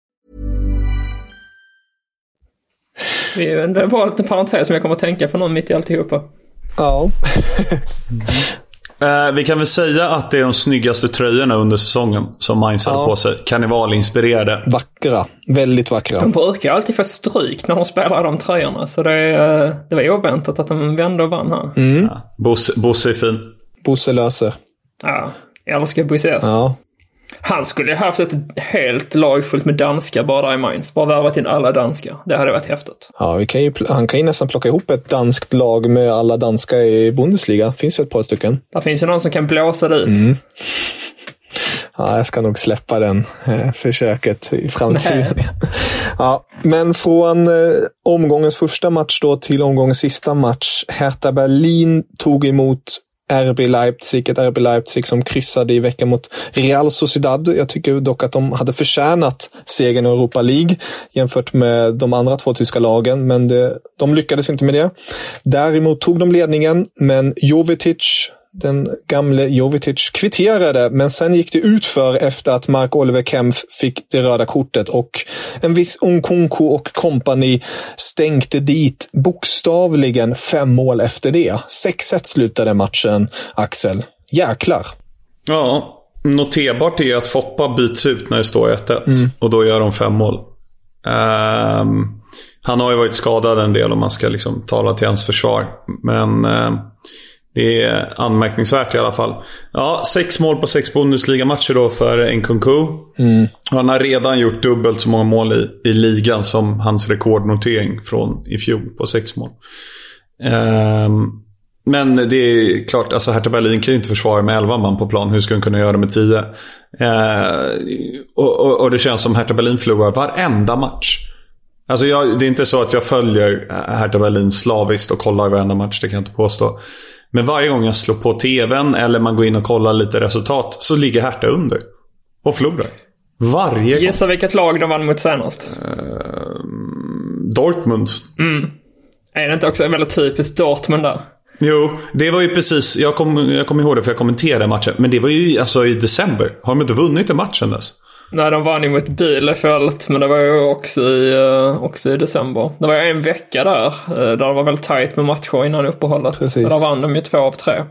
Det var en liten parentes som jag kommer att tänka på någon mitt i alltihopa. Ja. Eh, vi kan väl säga att det är de snyggaste tröjorna under säsongen som Mainz hade Ja. på sig. Karnevalinspirerade. Vackra. Väldigt vackra. De brukar alltid få stryk när de spelar de tröjorna. Så det, eh, det var oväntat att de vände och vann här. Mm. Ja. Bosse, Bosse är fin. Bosse löser. Ja, jag älskar Buissés. Ja. Han skulle ha haft ett helt lag fullt med danskar bara där i Mainz. Bara värvat in alla danskar. Det hade varit häftigt. Ja, vi kan ju, han kan ju nästan plocka ihop ett danskt lag med alla danska i Bundesliga. finns ju ett par stycken. Där finns ju någon som kan blåsa det ut. Mm. Ja, jag ska nog släppa den eh, försöket i framtiden. Ja, men från eh, omgångens första match då till omgångens sista match. Hertha Berlin tog emot RB Leipzig, ett RB Leipzig som kryssade i veckan mot Real Sociedad. Jag tycker dock att de hade förtjänat segern i Europa League jämfört med de andra två tyska lagen, men det, de lyckades inte med det. Däremot tog de ledningen, men Jovetic, den gamle Jovetic, kvitterade, men sen gick det utför efter att Mark Oliver Kempf fick det röda kortet och en viss Nkunku och kompani stänkte dit bokstavligen fem mål efter det. 6-1 slutade matchen, Axel. Jäklar. Ja, noterbart är att Foppa byts ut när det står 1-1. Och då gör de fem mål. Ehm, han har ju varit skadad en del om man ska liksom tala till hans försvar. Men ehm, det är anmärkningsvärt i alla fall. Ja, sex mål på sex Bundesliga-matcher då för Nkunku. Han har redan gjort dubbelt så många mål i, i ligan som hans rekordnotering från i fjol på sex mål. Ehm, men det är klart, alltså Hertha Berlin kan ju inte försvara med 11 man på plan. Hur ska de kunna göra med 10? Uh, och, och, och, det känns som Hertha Berlin förlorar varenda match. Alltså jag, det är inte så att jag följer Hertha Berlin slaviskt och kollar varenda match, det kan jag inte påstå. Men varje gång jag slår på tvn eller man går in och kollar lite resultat så ligger Hertha under. Och förlorar. Varje gång. Gissa vilket lag de vann mot senast. Uh, Dortmund. Mm. Är det inte också väldigt typiskt Dortmund där? Jo, det var ju precis. Jag kommer jag kom ihåg det för jag kommenterade matchen. Men det var ju alltså i december. Har de inte vunnit en match sedan dess? Nej, de vann ju mot Bielefeld, men det var ju också i, uh, också i december. Det var ju en vecka där, uh, där det var väldigt tajt med matcher innan uppehållet. Precis. Där vann de ju två av tre.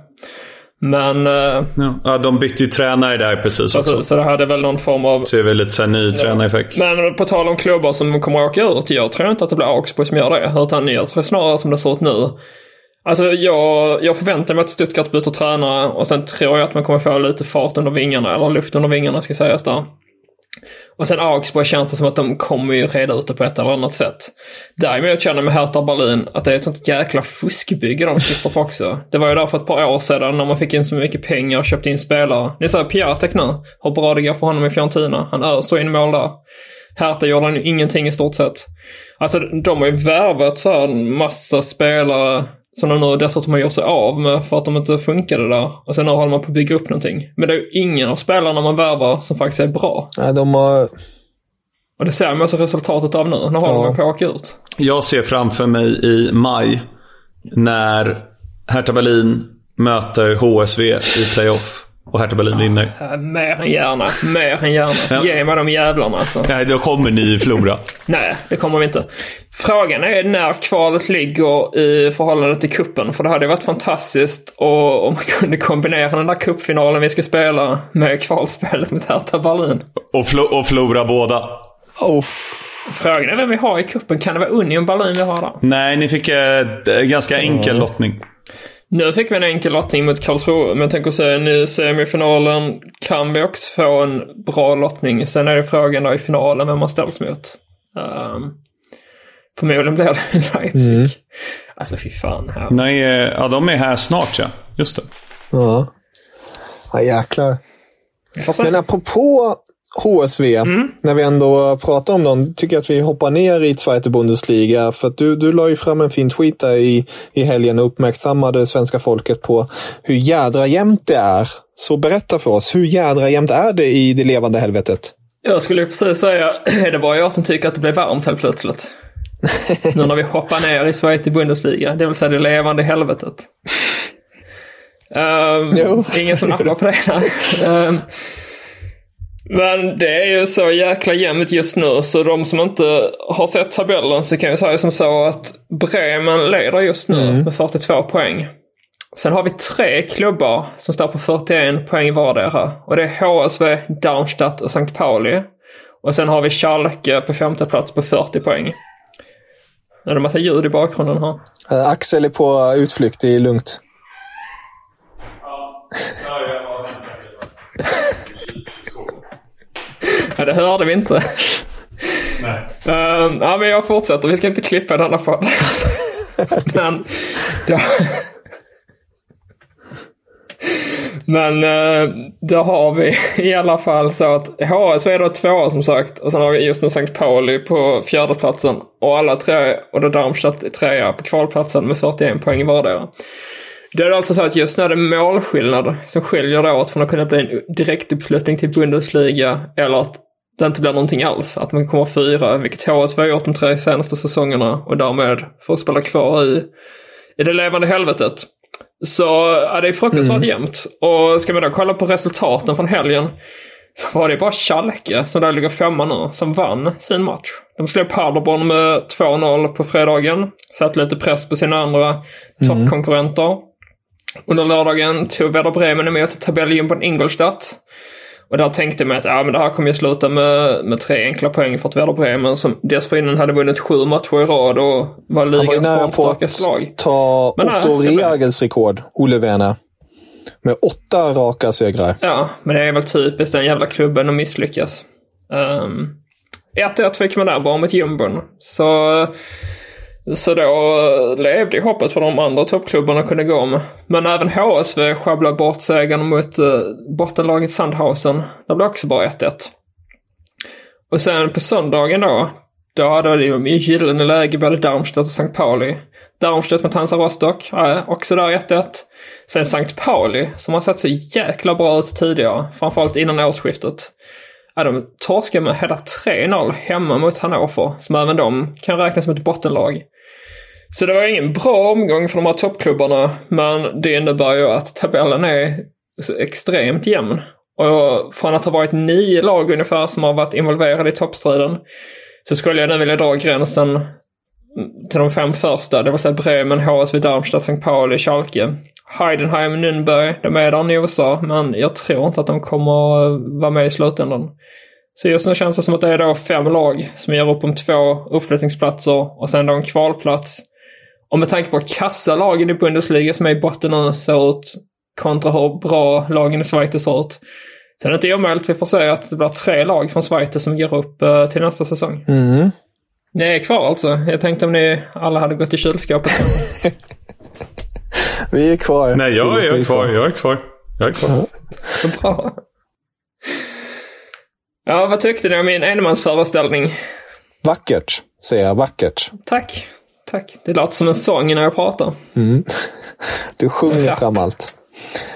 Men... Uh, ja, de bytte ju tränare där precis också. Så det hade väl någon form av... Så det är väl lite ny tränareffekt. Men på tal om klubbar som kommer att åka ut. Jag tror inte att det blir Augsburg som gör det. Utan jag tror snarare som det ser ut nu. Alltså jag, jag förväntar mig att Stuttgart byter tränare och sen tror jag att man kommer få lite fart under vingarna, eller luft under vingarna ska sägas där. Och sen Augsburg känns det som att de kommer ju reda ut det på ett eller annat sätt. Däremot känner jag med Hertha Berlin att det är ett sånt jäkla fuskbygge de sitter på också. Det var ju där för ett par år sedan när man fick in så mycket pengar och köpte in spelare. Ni ser Piatek nu, hur bra det går för honom i Fiorentina. Han öser in mål där. Hertha gjorde han ingenting i stort sett. Alltså de har ju värvat så här en massa spelare som de nu dessutom har gjort sig av med för att de inte funkade där. Och sen nu håller man på att bygga upp någonting. Men det är ju ingen av spelarna man värvar som faktiskt är bra. Nej, de har... Och det ser man också resultatet av nu. Nu håller ja. man på att åka ut. Jag ser framför mig i maj när Hertha Berlin möter HSV i playoff. Och Hertha Berlin vinner. Ja, mer än gärna. Mer än gärna. Ja. Ge mig de jävlarna alltså. Nej, då kommer ni förlora. Nej, det kommer vi inte. Frågan är när kvalet ligger i förhållande till kuppen. För det hade varit fantastiskt och, om man kunde kombinera den där kuppfinalen vi ska spela med kvalspelet mot Hertha Berlin. Och, fl och förlora båda. Oh. Frågan är vem vi har i kuppen. Kan det vara Union Berlin vi har där? Nej, ni fick eh, ganska enkel mm. lottning. Nu fick vi en enkel lottning mot Karlsruhe, men jag tänker säga nu i semifinalen kan vi också få en bra lottning. Sen är det frågan då i finalen vem man ställs mot. Um, förmodligen blir det Leipzig. Mm. Alltså fy fan. Här. Nej, eh, ja de är här snart ja. Just det. Ja. Ja jäklar. Men apropå HSV, mm. när vi ändå pratar om dem, tycker jag att vi hoppar ner i Zweite Bundesliga. För att du, du la ju fram en fin tweet där i, i helgen och uppmärksammade svenska folket på hur jädra jämnt det är. Så berätta för oss, hur jädra jämnt är det i det levande helvetet? Jag skulle precis säga, är det bara jag som tycker att det blev varmt helt plötsligt? nu när vi hoppar ner i Zweite Bundesliga, det vill säga det levande helvetet. Um, ingen som nappar på det. um, men det är ju så jäkla jämnt just nu så de som inte har sett tabellen så kan jag säga som så att Bremen leder just nu mm. med 42 poäng. Sen har vi tre klubbar som står på 41 poäng vardera. Och det är HSV, Darmstadt och St. Pauli. Och sen har vi Schalke på femte plats på 40 poäng. Är det massa ljud i bakgrunden här? Uh, Axel är på utflykt, det är lugnt. Ja, ja jag har Ja, det hörde vi inte. Nej. Uh, ja, men jag fortsätter. Vi ska inte klippa denna podd. men... Då... Men eh, då har vi i alla fall så att HSV är då tvåa som sagt. Och sen har vi just nu St. Pauli på fjärdeplatsen. Och alla tre, och då Darmstadt är trea på kvalplatsen med 41 poäng vardera. Det är alltså så att just nu är det målskillnad som skiljer det åt från att kunna bli en direktuppflyttning till Bundesliga eller att det inte blir någonting alls. Att man kommer fyra, vilket HSV har gjort de tre senaste säsongerna och därmed får spela kvar i, i det levande helvetet. Så ja, det är fruktansvärt mm. jämnt. Och ska man då kolla på resultaten från helgen så var det bara Schalke, som där ligger femma nu, som vann sin match. De slog Paderborn med 2-0 på fredagen. Satt lite press på sina andra mm. toppkonkurrenter. Under lördagen tog Werder Bremen emot tabelljumbon Ingolstadt. Och där tänkte man att ja, men det här kommer ju sluta med, med tre enkla poäng för att Werder Bremen som dessförinnan hade vunnit sju matcher i rad och var ligans formstarkaste lag. ta men Otto Rehagels rekord, Ole Werner. Med åtta raka segrar. Ja, men det är väl typiskt den jävla klubben att misslyckas. Um, 1-1 fick man där bara mot jumbon. Så så då eh, levde ju hoppet för de andra toppklubbarna kunde gå om. Men även HSV sjabblade bort segern mot eh, bottenlaget Sandhausen. Det blev också bara 1-1. Och sen på söndagen då, då hade de i gyllene läge både Darmstadt och St. Pauli. Darmstadt mot Hansa Rostock, äh, också där 1-1. Sen St. Pauli, som har sett så jäkla bra ut tidigare, framförallt innan årsskiftet. Ja, de torskade med hela 3-0 hemma mot Hannover, som även de kan räknas som ett bottenlag. Så det var ingen bra omgång för de här toppklubbarna, men det innebär ju att tabellen är så extremt jämn. Och från att ha varit nio lag ungefär som har varit involverade i toppstriden så skulle jag nu vilja dra gränsen till de fem första, det vill säga Bremen, HSV, Darmstadt, St. Pauli, Schalke. Heidenheim, Nürnberg, de är där och nosar, men jag tror inte att de kommer vara med i slutändan. Så just nu känns det som att det är då fem lag som gör upp om två uppflyttningsplatser och sen då en kvalplats. Och med tanke på hur kassa lagen i Bundesliga som är i botten nu ser ut kontra hur bra lagen i Schweiz ser ut. Så är det inte omöjligt vi får se att det blir tre lag från Schweiz som ger upp uh, till nästa säsong. Mm. Ni är kvar alltså? Jag tänkte om ni alla hade gått i kylskåpet. vi är kvar. Nej, jag är, kvar. Jag är kvar. Jag är kvar. Så bra. Ja, vad tyckte ni om min enmansföreställning? Vackert, säger jag. Vackert. Tack. Tack. Det låter som en sång när jag pratar. Mm. Du sjunger fram allt.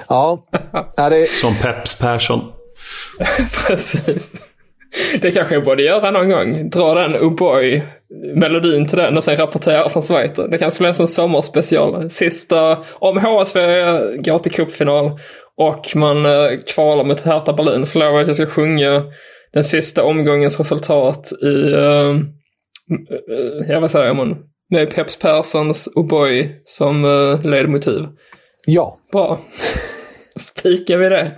Ja. Är det... Som Peps Persson. Precis. Det kanske jag borde göra någon gång. Dra den O'boy-melodin till den och sen rapportera från Schweiz. Det kanske blir en sån sommarspecial. Sista, om HSV går till cupfinal och man eh, kvalar mot Hertha Berlin så lovar jag att jag ska sjunga den sista omgångens resultat i, uh, ja vad säger man, med Peps Perssons O'boy som uh, ledmotiv. Ja. Bra. Spikar vi det?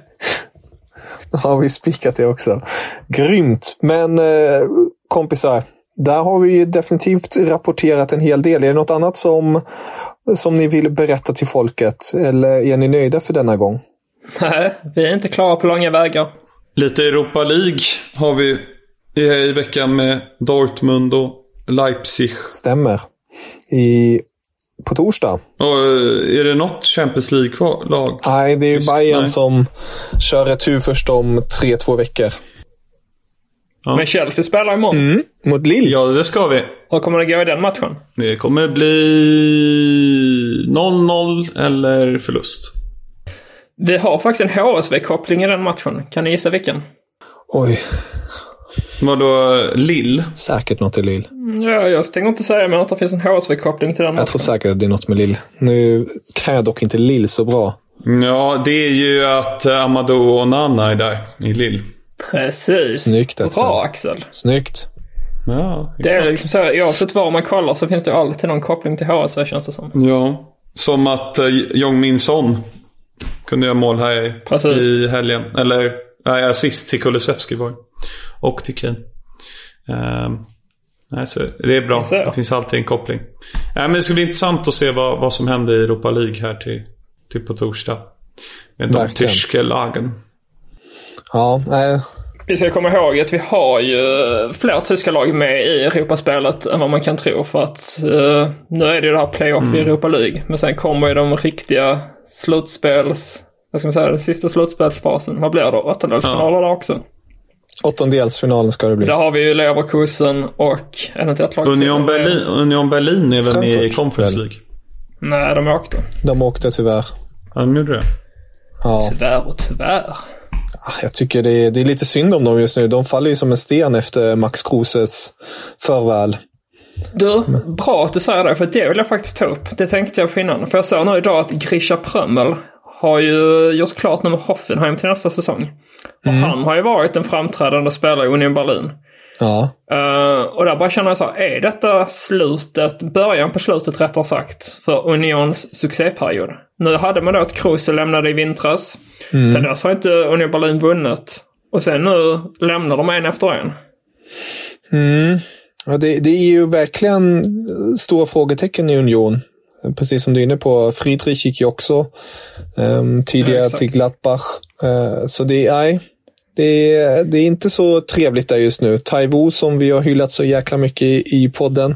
Då har vi spikat det också. Grymt! Men eh, kompisar, där har vi definitivt rapporterat en hel del. Är det något annat som, som ni vill berätta till folket? Eller är ni nöjda för denna gång? Nej, vi är inte klara på långa vägar. Lite Europa League har vi i veckan med Dortmund och Leipzig. Stämmer. I på torsdag. Och är det något Champions League-lag? Nej, det är Just, Bayern nej. som kör retur först om tre, två veckor. Ja. Men Chelsea spelar imorgon. Mm, mot Lille. Ja, det ska vi. Hur kommer det gå i den matchen? Det kommer bli 0-0 eller förlust. Vi har faktiskt en HSV-koppling i den matchen. Kan ni gissa vilken? Oj. Vadå, Lill? Säkert något i Lill. Ja, jag tänker inte säga men att det finns en HSV-koppling till den Jag tror säkert att det är något med Lill. Nu kan jag dock inte Lill så bra. Ja, det är ju att Amadou och Nana är där i Lill. Precis. Snyggt alltså. Bra Axel. Snyggt. Ja, det är liksom så, oavsett var man kollar så finns det alltid någon koppling till HSV känns det som. Ja, som att uh, Jong Min Son kunde göra mål här i, Precis. i helgen. Eller nej, assist till Kulusevski var Och till Kane. Um, nej, så det är bra. Det finns alltid en koppling. Ja, men det ska bli intressant att se vad, vad som händer i Europa League här till, till på torsdag. Med de tyska lagen. Ja, nej. Vi ska komma ihåg att vi har ju fler tyska lag med i Europaspelet än vad man kan tro. För att uh, nu är det ju det här playoff mm. i Europa League. Men sen kommer ju de riktiga slutspels... Vad ska man säga? Den sista slutspelsfasen. Vad blir det? Åttondelsfinaler ja. också. Åttondelsfinalen ska det bli. Där har vi ju Leverkusen och ett lag Union Berlin, Union Berlin är väl med i Conference League? Nej, de åkte. De åkte tyvärr. Ja, de gjorde det. Ja. Tyvärr och tyvärr. Ah, jag tycker det är, det är lite synd om dem just nu. De faller ju som en sten efter Max Kroses farväl. Du, bra att du säger det, för det vill jag faktiskt ta upp. Det tänkte jag på innan. För jag såg nu idag att Grisha Prömmel har ju gjort klart nu med Hoffenheim till nästa säsong. Och mm. han har ju varit en framträdande spelare i Union Berlin. Ja. Uh, och där bara känner jag så här, är detta slutet, början på slutet rättare sagt, för Unions succéperiod? Nu hade man då att Kruse lämnade i vintras. Mm. Sen dess har inte Union Berlin vunnit. Och sen nu lämnar de en efter en. Mm. Ja, det, det är ju verkligen stora frågetecken i Union. Precis som du är inne på, Friedrich gick ju också um, tidigare ja, till Gladbach. Uh, så det, nej, det, är, det är inte så trevligt där just nu. Taiwo som vi har hyllat så jäkla mycket i, i podden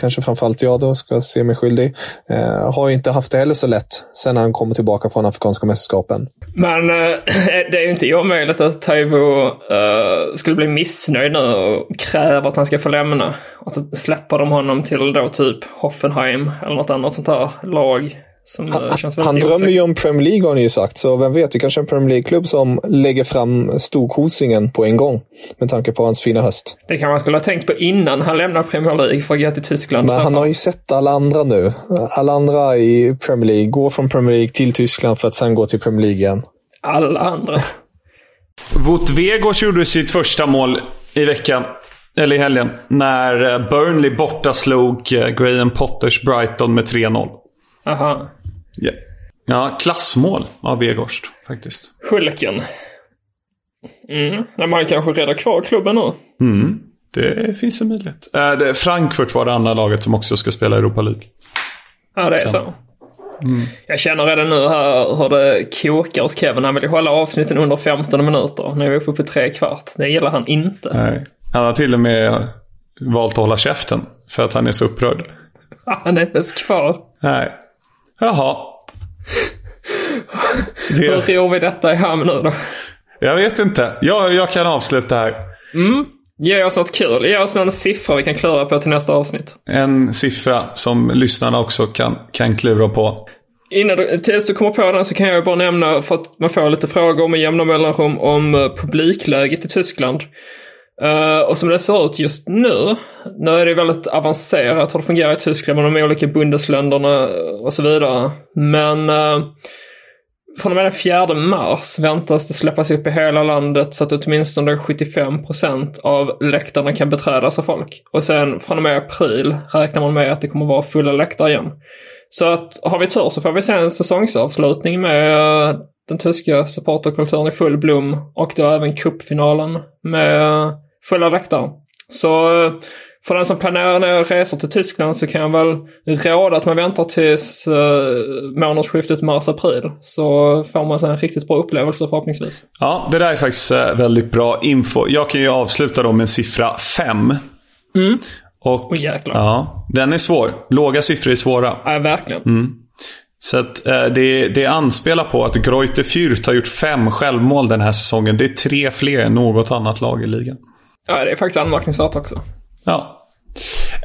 kanske framförallt jag då ska se mig skyldig, eh, har inte haft det heller så lätt sen han kommer tillbaka från Afrikanska mästerskapen. Men eh, det är ju inte omöjligt att Taivo eh, skulle bli missnöjd nu och kräva att han ska få lämna. Och så släpper de honom till då typ Hoffenheim eller något annat sånt här lag han, känns han drömmer ju om Premier League har ni ju sagt, så vem vet, det kanske är en Premier League-klubb som lägger fram storkosingen på en gång. Med tanke på hans fina höst. Det kan man skulle ha tänkt på innan han lämnar Premier League för att gå till Tyskland. Men han har ju sett alla andra nu. Alla andra i Premier League går från Premier League till Tyskland för att sen gå till Premier League igen. Alla andra. Wout Vegårs gjorde sitt första mål i veckan. Eller i helgen. När eh, Burnley borta slog eh, Graham Potters Brighton med 3-0. Aha. Yeah. Ja, klassmål av Vegårst faktiskt. Hulken. Mm. Men man kanske räddar kvar klubben nu. Mm. Det finns en möjlighet. Äh, Frankfurt var det andra laget som också ska spela Europa League. Ja, det är så. så. Mm. Jag känner redan nu här hur det kokar hos Kevin. Han vill hålla avsnitten under 15 minuter. Nu är vi uppe på tre kvart. Det gillar han inte. Nej. Han har till och med valt att hålla käften. För att han är så upprörd. Han är inte ens kvar. Nej. Jaha. Det... Hur ror vi detta i hamn nu då? Jag vet inte. Jag, jag kan avsluta här. Mm. Ge oss något kul. Ge oss någon siffra vi kan klura på till nästa avsnitt. En siffra som lyssnarna också kan, kan klura på. Innan du, tills du kommer på den så kan jag bara nämna, för att man får lite frågor med jämna mellanrum om eh, publikläget i Tyskland. Uh, och som det ser ut just nu, nu är det väldigt avancerat hur det fungerar i Tyskland med de olika bundesländerna och så vidare. Men uh, från och med den 4 mars väntas det släppas upp i hela landet så att åtminstone 75 procent av läktarna kan beträdas av folk. Och sen från och med april räknar man med att det kommer vara fulla läktare igen. Så att har vi tur så får vi se en säsongsavslutning med uh, den tyska supporterkulturen i full blom och då även cupfinalen med fulla läktare. Så eh, för den som planerar resor till Tyskland så kan jag väl råda att man väntar tills uh, månadsskiftet mars-april. Så får man en riktigt bra upplevelse förhoppningsvis. Ja, det där är faktiskt uh, väldigt bra info. Jag kan ju avsluta då med siffra 5. Mm. Och, oh, jäklar. Ja, den är svår. Låga siffror är svåra. Ja, verkligen. Mm. Så att, eh, det, det anspelar på att Greuter Fürth har gjort fem självmål den här säsongen. Det är tre fler än något annat lag i ligan. Ja, det är faktiskt anmärkningsvärt också. Ja.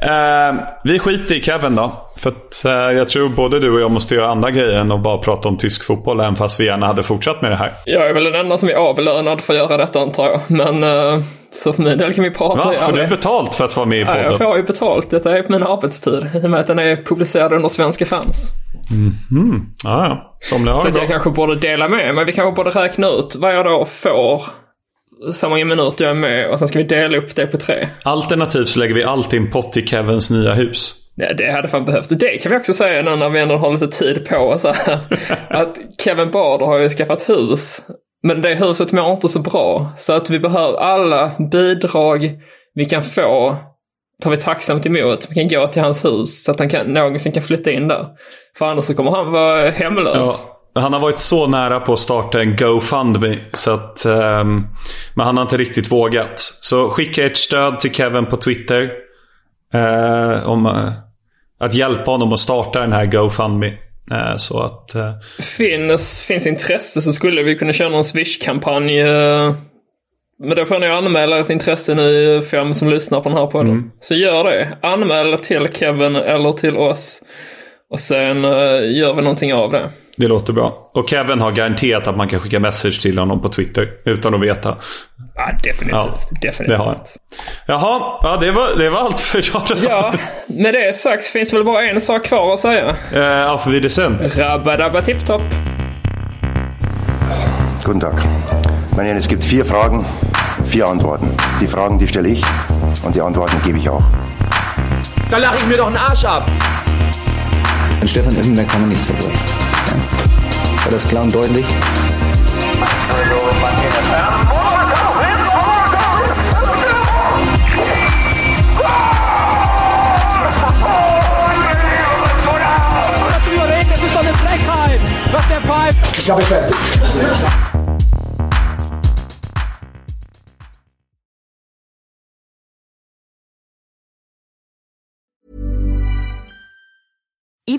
Eh, vi skiter i Kevin då. För att eh, jag tror både du och jag måste göra andra grejer än att bara prata om tysk fotboll. Även fast vi gärna hade fortsatt med det här. Jag är väl den enda som är avlönad för att göra detta antar jag. Men eh, så för min del kan vi prata. Va? Får du betalt för att vara med i podden? Ja, jag får ju betalt. Detta är på min arbetstid. I och med att den är publicerad under svenska fans. Mm -hmm. ah, ja, har Så att jag kanske borde dela med mig. Vi kanske borde räkna ut vad jag då får så många minuter jag är med och sen ska vi dela upp det på tre. Alternativt så lägger vi allt i en pott till Kevins nya hus. Ja, det hade fan behövt. Det kan vi också säga nu när vi ändå har lite tid på oss. att Kevin Bader har ju skaffat hus. Men det huset mår inte så bra. Så att vi behöver alla bidrag vi kan få tar vi tacksamt emot. Vi kan gå till hans hus så att han kan, någonsin kan flytta in där. För annars så kommer han vara hemlös. Ja. Han har varit så nära på att starta en GoFundMe. Så att, um, men han har inte riktigt vågat. Så skicka ert stöd till Kevin på Twitter. Uh, om uh, att hjälpa honom att starta den här GoFundMe. Uh, så att... Finns, finns intresse så skulle vi kunna köra någon Swish-kampanj. Men då får ni anmäla ett intresse ni fem som lyssnar på den här podden. Mm. Så gör det. Anmäl till Kevin eller till oss. Och sen gör vi någonting av det. Det låter bra. Och Kevin har garanterat att man kan skicka message till honom på Twitter utan att veta. Ja, definitivt. Ja, definitivt. Det har Jaha, ja, det, var, det var allt för idag. Ja, med det sagt finns det väl bara en sak kvar att säga. Eh, auf Wiedersehen. Rabba-dabba tipp-topp. Guten Tag. Meine, es gibt vier Fragen, vier Antworten. Die Fragen, die stelle ich und die Antworten gebe ich auch. Da lache ich mir doch einen Arsch ab. An Stefan Effenberg kann man nicht zerbrechen. Ja. War das klar und deutlich? Das ist doch eine Frechheit, was der pfeift. Ich habe fertig.